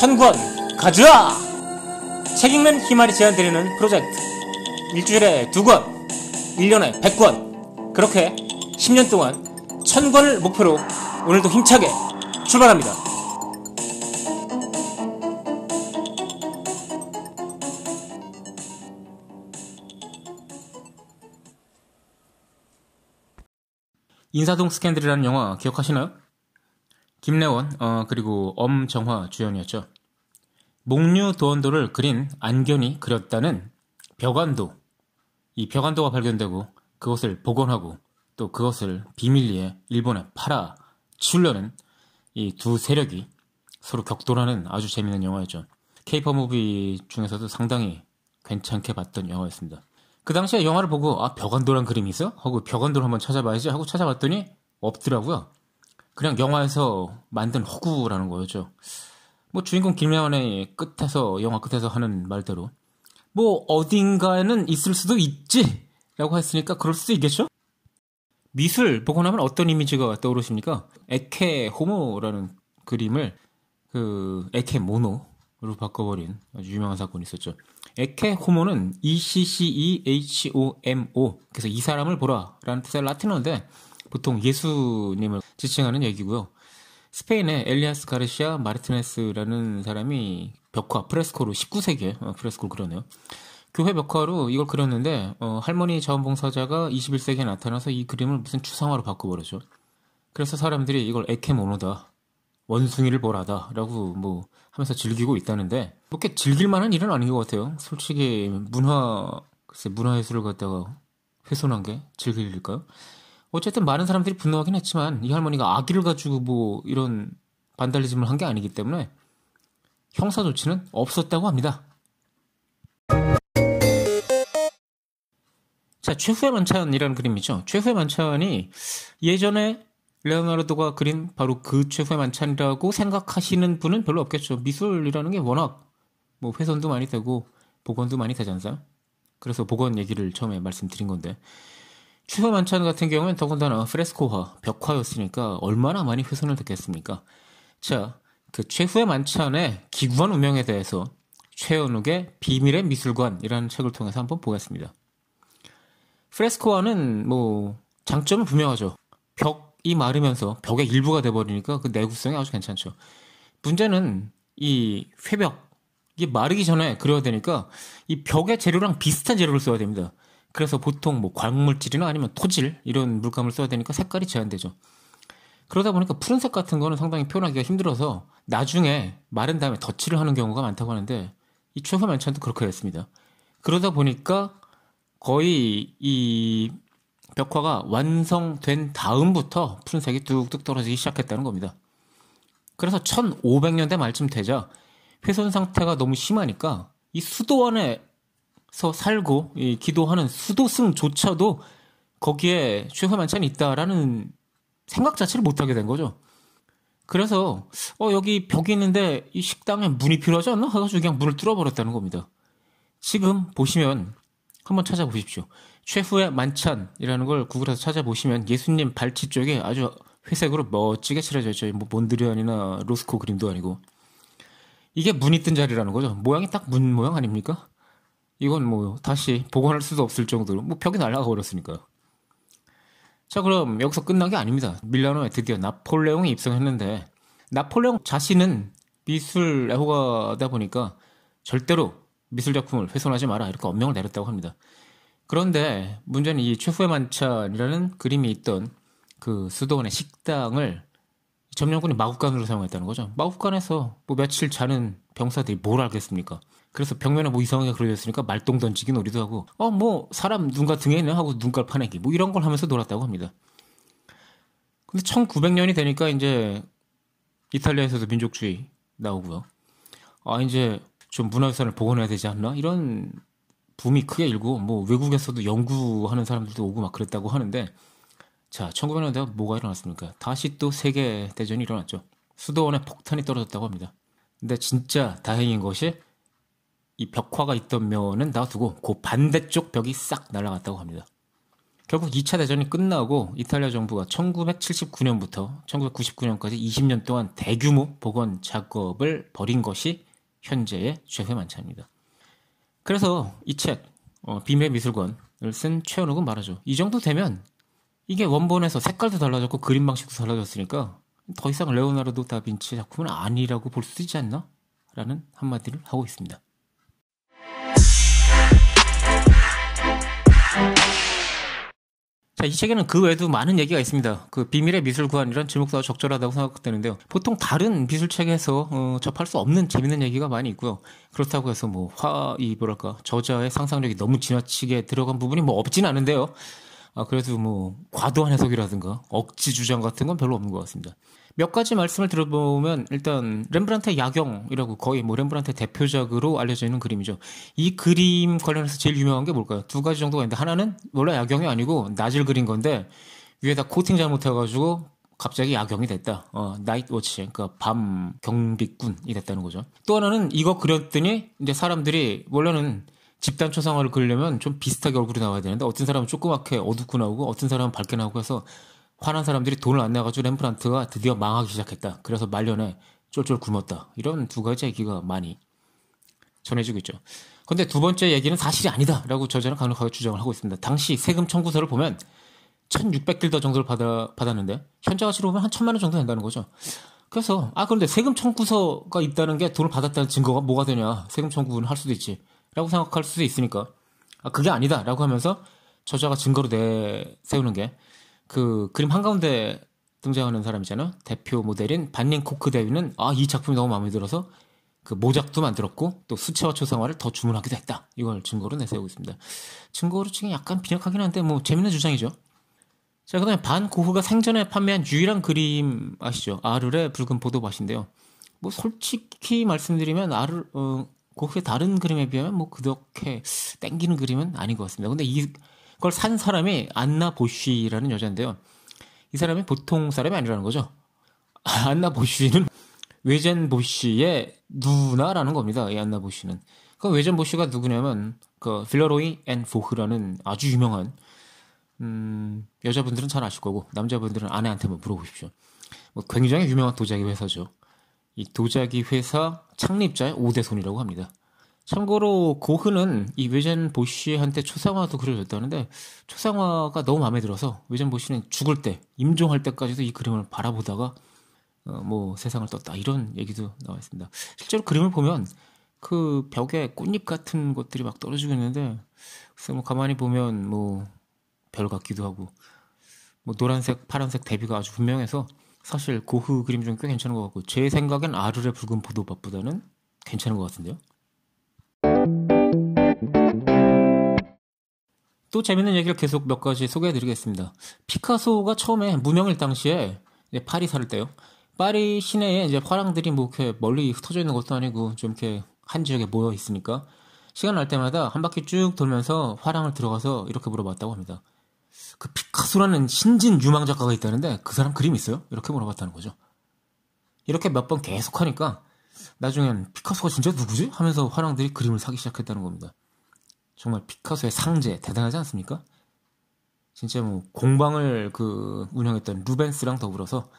천권 가져와! 책 읽는 희말이 제안드리는 프로젝트. 일주일에 두 권, 1년에 100권. 그렇게 10년 동안 천권을 목표로 오늘도 힘차게 출발합니다. 인사동 스캔들이라는 영화 기억하시나요? 김래원, 어, 그리고 엄정화 주연이었죠. 목류 도원도를 그린 안견이 그렸다는 벽안도. 이 벽안도가 발견되고 그것을 복원하고 또 그것을 비밀리에 일본에 팔아 치려는 이 두 세력이 서로 격돌하는 아주 재밌는 영화였죠. 케이퍼 무비 중에서도 상당히 괜찮게 봤던 영화였습니다. 그 당시에 영화를 보고 아 벽안도란 그림이 있어? 하고 벽안도를 한번 찾아봐야지 하고 찾아봤더니 없더라고요. 그냥 영화에서 만든 허구라는 거였죠. 뭐 주인공 김래원의 끝에서 영화 끝에서 하는 말대로 뭐 어딘가에는 있을 수도 있지 라고 했으니까 그럴 수도 있겠죠? 미술 보고 나면 어떤 이미지가 떠오르십니까? 에케 호모라는 그림을 그 에케 모노로 바꿔버린 아주 유명한 사건이 있었죠. 에케 호모는 E-C-C-E-H-O-M-O 그래서 이 사람을 보라라는 뜻의 라틴어인데 보통 예수님을 지칭하는 얘기고요. 스페인의 엘리아스 가르시아 마르티네스라는 사람이 벽화 프레스코로 19세기에 어, 프레스코를 그렸네요. 교회 벽화로 이걸 그렸는데 어, 할머니 자원봉사자가 21세기에 나타나서 이 그림을 무슨 추상화로 바꿔버렸죠. 그래서 사람들이 이걸 에케모노다, 원숭이를 보라다라고 뭐 하면서 즐기고 있다는데 그렇게 즐길만한 일은 아닌 것 같아요. 솔직히 문화 글쎄 문화예술을 갖다가 훼손한 게 즐길 일일까요? 어쨌든 많은 사람들이 분노하긴 했지만 이 할머니가 아기를 가지고 뭐 이런 반달리즘을 한 게 아니기 때문에 형사 조치는 없었다고 합니다. 자, 최후의 만찬이라는 그림이죠. 최후의 만찬이 예전에 레오나르도가 그린 바로 그 최후의 만찬이라고 생각하시는 분은 별로 없겠죠. 미술이라는 게 워낙 뭐 훼손도 많이 되고 복원도 많이 되지 않아요? 그래서 복원 얘기를 처음에 말씀드린 건데 최후 만찬 같은 경우는 더군다나 프레스코화, 벽화였으니까 얼마나 많이 훼손을 듣겠습니까? 자, 그 최후의 만찬의 기구한 운명에 대해서 최현욱의 비밀의 미술관이라는 책을 통해서 한번 보겠습니다. 프레스코화는 뭐 장점은 분명하죠. 벽이 마르면서 벽의 일부가 돼버리니까 그 내구성이 아주 괜찮죠. 문제는 이 회벽 이게 마르기 전에 그려야 되니까 이 벽의 재료랑 비슷한 재료를 써야 됩니다. 그래서 보통 뭐 광물질이나 아니면 토질 이런 물감을 써야 되니까 색깔이 제한되죠. 그러다 보니까 푸른색 같은 거는 상당히 표현하기가 힘들어서 나중에 마른 다음에 덧칠을 하는 경우가 많다고 하는데 이 최후 만찬도 그렇게 됐습니다. 그러다 보니까 거의 이 벽화가 완성된 다음부터 푸른색이 뚝뚝 떨어지기 시작했다는 겁니다. 그래서 1500년대 말쯤 되자 훼손 상태가 너무 심하니까 이 수도원에 서 살고 이 기도하는 수도승조차도 거기에 최후 만찬이 있다라는 생각 자체를 못하게 된 거죠. 그래서 어 여기 벽이 있는데 이 식당에 문이 필요하지 않나? 해가지고 그냥 문을 뚫어버렸다는 겁니다. 지금 보시면 한번 찾아보십시오. 최후의 만찬이라는 걸 구글에서 찾아보시면 예수님 발치 쪽에 아주 회색으로 멋지게 칠해져 있죠. 뭐 몬드리안이나 로스코 그림도 아니고 이게 문이 뜬 자리라는 거죠. 모양이 딱 문 모양 아닙니까? 이건 뭐 다시 복원할 수도 없을 정도로 뭐 벽이 날아가 버렸으니까요. 자 그럼 여기서 끝난 게 아닙니다. 밀라노에 드디어 나폴레옹이 입성했는데 나폴레옹 자신은 미술 애호가다 보니까 절대로 미술 작품을 훼손하지 마라 이렇게 엄명을 내렸다고 합니다. 그런데 문제는 이 최후의 만찬이라는 그림이 있던 그 수도원의 식당을 점령군이 마국간으로 사용했다는 거죠. 마국간에서 뭐 며칠 자는 병사들이 뭘 알겠습니까? 그래서 벽면에 뭐 이상하게 그려졌으니까 말똥 던지기 놀이도 하고 어 뭐 사람 눈과 등에 있네 하고 눈깔 파내기 뭐 이런 걸 하면서 놀았다고 합니다. 근데 1900년이 되니까 이제 이탈리아에서도 민족주의 나오고요. 아 이제 좀 문화유산을 복원해야 되지 않나 이런 붐이 크게 일고 뭐 외국에서도 연구하는 사람들도 오고 막 그랬다고 하는데 자 1900년대 뭐가 일어났습니까? 다시 또 세계 대전이 일어났죠. 수도원에 폭탄이 떨어졌다고 합니다. 근데 진짜 다행인 것이 이 벽화가 있던 면은 놔두고 그 반대쪽 벽이 싹 날아갔다고 합니다. 결국 2차 대전이 끝나고 이탈리아 정부가 1979년부터 1999년까지 20년 동안 대규모 복원 작업을 벌인 것이 현재의 최회만차입니다. 그래서 이 책, 어, 비밀의 미술관을 쓴 최현욱은 말하죠. 이 정도 되면 이게 원본에서 색깔도 달라졌고 그림 방식도 달라졌으니까 더 이상 레오나르도 다빈치 작품은 아니라고 볼 수 있지 않나? 라는 한마디를 하고 있습니다. 자, 이 책에는 그 외에도 많은 얘기가 있습니다. 그 비밀의 미술관이란 제목도 적절하다고 생각되는데요. 보통 다른 미술책에서 어, 접할 수 없는 재밌는 얘기가 많이 있고요. 그렇다고 해서 뭐 화, 이 뭐랄까 저자의 상상력이 너무 지나치게 들어간 부분이 뭐 없진 않은데요. 아, 그래도 뭐 과도한 해석이라든가 억지 주장 같은 건 별로 없는 것 같습니다. 몇 가지 말씀을 들어보면 일단 렘브란트의 야경이라고 거의 뭐 렘브란트의 대표작으로 알려져 있는 그림이죠. 이 그림 관련해서 제일 유명한 게 뭘까요? 두 가지 정도가 있는데 하나는 원래 야경이 아니고 낮을 그린 건데 위에다 코팅 잘못해가지고 갑자기 야경이 됐다. 어, 나이트 워치, 그러니까 밤 경비꾼이 됐다는 거죠. 또 하나는 이거 그렸더니 이제 사람들이 원래는 집단 초상화를 그리려면 좀 비슷하게 얼굴이 나와야 되는데 어떤 사람은 조그맣게 어둡고 나오고 어떤 사람은 밝게 나오고 해서 화난 사람들이 돈을 안 내가지고 렘프란트가 드디어 망하기 시작했다. 그래서 말년에 쫄쫄 굶었다. 이런 두 가지 얘기가 많이 전해지고 있죠. 근데 두 번째 얘기는 사실이 아니다라고 저자는 강력하게 주장을 하고 있습니다. 당시 세금 청구서를 보면 1,600길더 정도를 받아, 받았는데 현재 가치로 보면 한 천만 원 정도 된다는 거죠. 그래서 아 그런데 세금 청구서가 있다는 게 돈을 받았다는 증거가 뭐가 되냐? 세금 청구는 할 수도 있지 라고 생각할 수도 있으니까 아 그게 아니다 라고 하면서 저자가 증거로 내세우는 게 그 그림 한가운데 등장하는 사람이잖아. 대표 모델인 반닝 코크 대위는 아, 이 작품이 너무 마음에 들어서 그 모작도 만들었고 또 수채화 초상화를 더 주문하기도 했다. 이걸 증거로 내세우고 있습니다. 증거로 치긴 약간 빈약하긴 한데 뭐 재밌는 주장이죠. 자, 그 다음에 반 고흐가 생전에 판매한 유일한 그림 아시죠? 아르의 붉은 보도밭인데요. 뭐 솔직히 말씀드리면 아르 어, 고흐의 다른 그림에 비하면 뭐 그렇게 땡기는 그림은 아닌 것 같습니다. 근데 이 그걸 산 사람이 안나 보쉬라는 여자인데요. 이 사람이 보통 사람이 아니라는 거죠. 안나 보쉬는 외젠 보쉬의 누나라는 겁니다. 이 안나 보쉬는. 그 외젠 보쉬가 누구냐면 그 빌레로이 앤 보흐라는 아주 유명한 음, 여자분들은 잘 아실 거고 남자분들은 아내한테 뭐 물어보십시오. 뭐 굉장히 유명한 도자기 회사죠. 이 도자기 회사 창립자의 5대 손이라고 합니다. 참고로 고흐는 이 외전 보쉬한테 초상화도 그려졌다는데 초상화가 너무 마음에 들어서 외전 보쉬는 죽을 때 임종할 때까지도 이 그림을 바라보다가 어, 뭐 세상을 떴다 이런 얘기도 나와 있습니다. 실제로 그림을 보면 그 벽에 꽃잎 같은 것들이 막 떨어지고 있는데 그래서 뭐 가만히 보면 뭐 별 같기도 하고 뭐 노란색 파란색 대비가 아주 분명해서 사실 고흐 그림 중꽤 괜찮은 것 같고 제 생각엔 아르레 붉은 보도밭보다는 괜찮은 것 같은데요. 또 재밌는 얘기를 계속 몇 가지 소개해 드리겠습니다. 피카소가 처음에 무명일 당시에 파리 살 때요. 파리 시내에 이제 화랑들이 뭐 이렇게 멀리 흩어져 있는 것도 아니고 좀 이렇게 한 지역에 모여 있으니까 시간 날 때마다 한 바퀴 쭉 돌면서 화랑을 들어가서 이렇게 물어봤다고 합니다. 그 피카소라는 신진 유망 작가가 있다는데 그 사람 그림 있어요? 이렇게 물어봤다는 거죠. 이렇게 몇 번 계속 하니까 나중엔 피카소가 진짜 누구지? 하면서 화랑들이 그림을 사기 시작했다는 겁니다. 정말 피카소의 상재 대단하지 않습니까? 진짜 뭐 공방을 그 운영했던 루벤스랑 더불어서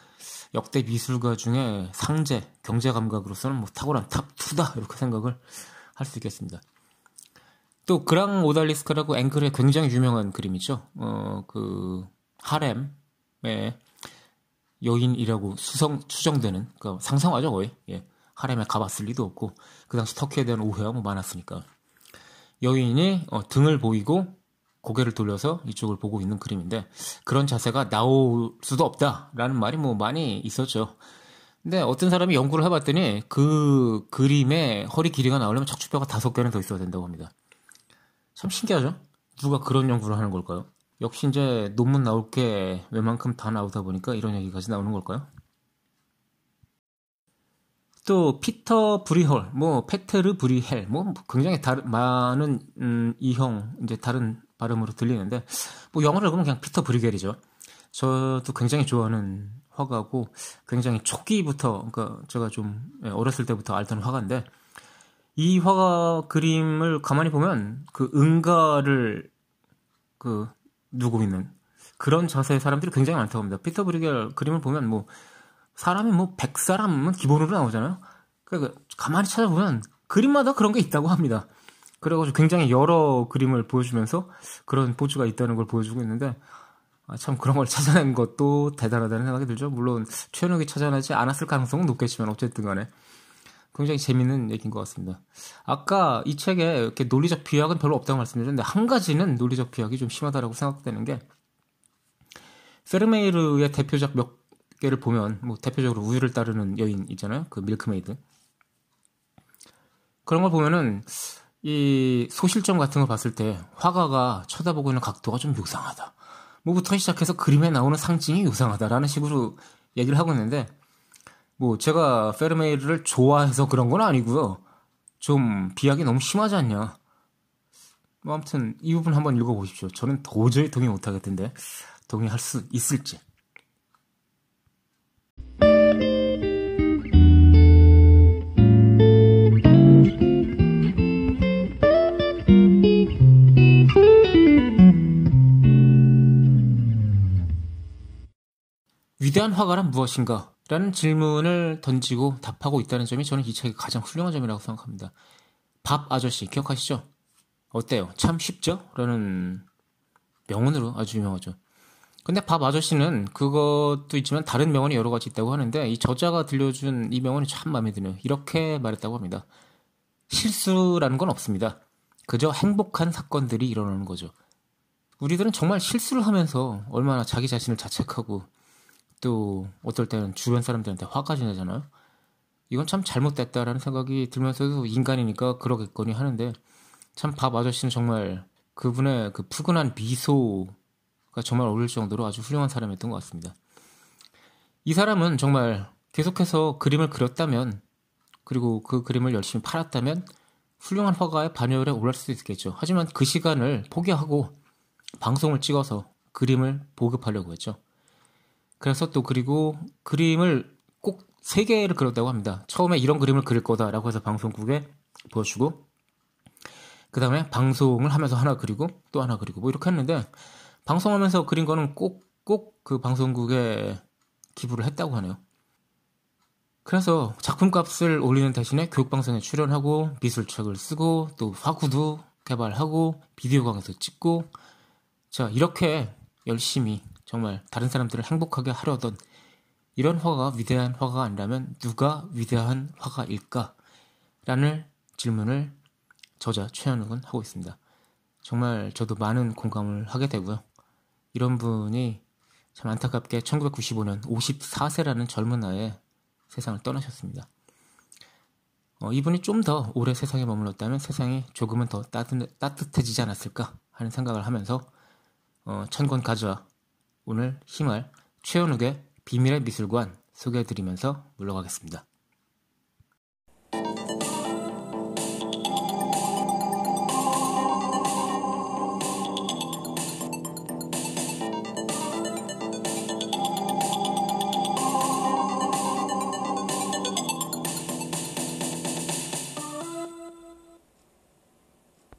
역대 미술가 중에 상재 경제 감각으로서는 뭐 탁월한 탑 2다 이렇게 생각을 할 수 있겠습니다. 또 그랑 오달리스카라고 앵글의 굉장히 유명한 그림이죠. 어 그 하렘의 여인이라고 수성 추정되는 그 상상화죠 거의. 예. 하렘에 가봤을 리도 없고 그 당시 터키에 대한 오해가 뭐 많았으니까 여인이 어, 등을 보이고 고개를 돌려서 이쪽을 보고 있는 그림인데 그런 자세가 나올 수도 없다라는 말이 뭐 많이 있었죠. 근데 어떤 사람이 연구를 해봤더니 그 그림의 허리 길이가 나오려면 척추뼈가 다섯 개는 더 있어야 된다고 합니다. 참 신기하죠? 누가 그런 연구를 하는 걸까요? 역시 이제 논문 나올 게 웬만큼 다 나오다 보니까 이런 얘기까지 나오는 걸까요? 또 피터 브뤼헐, 뭐 페테르 브뤼헐, 뭐 굉장히 다른 많은 음, 이형 이제 다른 발음으로 들리는데 뭐 영어를 보면 그냥 피터 브리겔이죠. 저도 굉장히 좋아하는 화가고 굉장히 초기부터 그러니까 제가 좀 예, 어렸을 때부터 알던 화가인데 이 화가 그림을 가만히 보면 그 응가를 그 누고 있는 그런 자세의 사람들이 굉장히 많다고 합니다. 피터 브리겔 그림을 보면 뭐 사람이 뭐 100사람은 기본으로 나오잖아요. 그러니까 가만히 찾아보면 그림마다 그런 게 있다고 합니다. 그래가지고 굉장히 여러 그림을 보여주면서 그런 포즈가 있다는 걸 보여주고 있는데 아, 참 그런 걸 찾아낸 것도 대단하다는 생각이 들죠. 물론 최현욱이 찾아내지 않았을 가능성은 높겠지만 어쨌든 간에 굉장히 재밌는 얘기인 것 같습니다. 아까 이 책에 이렇게 논리적 비약은 별로 없다고 말씀드렸는데 한 가지는 논리적 비약이 좀 심하다라고 생각되는 게 페르메이르의 대표작 몇 개를 보면 뭐 대표적으로 우유를 따르는 여인 있잖아요. 그 Milkmaid. 그런 걸 보면은 이 소실점 같은 걸 봤을 때 화가가 쳐다보고 있는 각도가 좀 요상하다. 뭐부터 시작해서 그림에 나오는 상징이 요상하다라는 식으로 얘기를 하고 있는데 뭐 제가 페르메이르를 좋아해서 그런 건 아니고요. 좀 비약이 너무 심하지 않냐. 뭐 아무튼 이 부분 한번 읽어보십시오. 저는 도저히 동의 못하겠던데 동의할 수 있을지. 위대한 화가란 무엇인가? 라는 질문을 던지고 답하고 있다는 점이 저는 이 책의 가장 훌륭한 점이라고 생각합니다. 밥 아저씨 기억하시죠? 어때요? 참 쉽죠? 라는 명언으로 아주 유명하죠. 근데 밥 아저씨는 그것도 있지만 다른 명언이 여러 가지 있다고 하는데 이 저자가 들려준 이 명언이 참 마음에 드네요. 이렇게 말했다고 합니다. 실수라는 건 없습니다. 그저 행복한 사건들이 일어나는 거죠. 우리들은 정말 실수를 하면서 얼마나 자기 자신을 자책하고 또 어떨 때는 주변 사람들한테 화까지 내잖아요. 이건 참 잘못됐다라는 생각이 들면서도 인간이니까 그러겠거니 하는데 참 밥 아저씨는 정말 그분의 그 푸근한 미소가 정말 어울릴 정도로 아주 훌륭한 사람이었던 것 같습니다. 이 사람은 정말 계속해서 그림을 그렸다면 그리고 그 그림을 열심히 팔았다면 훌륭한 화가의 반열에 올릴 수 있겠죠. 하지만 그 시간을 포기하고 방송을 찍어서 그림을 보급하려고 했죠. 그래서 또 그리고 그림을 꼭 세 개를 그렸다고 합니다. 처음에 이런 그림을 그릴 거다라고 해서 방송국에 보여주고 그 다음에 방송을 하면서 하나 그리고 또 하나 그리고 뭐 이렇게 했는데 방송하면서 그린 거는 꼭 꼭 그 방송국에 기부를 했다고 하네요. 그래서 작품값을 올리는 대신에 교육방송에 출연하고 미술책을 쓰고 또 화구도 개발하고 비디오 강의도 찍고 자 이렇게 열심히 정말 다른 사람들을 행복하게 하려던 이런 화가가 위대한 화가가 아니라면 누가 위대한 화가일까? 라는 질문을 저자 최현욱은 하고 있습니다. 정말 저도 많은 공감을 하게 되고요. 이런 분이 참 안타깝게 1995년 54세라는 젊은 나이에 세상을 떠나셨습니다. 어, 이분이 좀 더 오래 세상에 머물렀다면 세상이 조금은 더 따뜻, 따뜻해지지 않았을까 하는 생각을 하면서 어, 천권 가져와 오늘 힘을 최현욱의 비밀의 미술관 소개해드리면서 물러가겠습니다.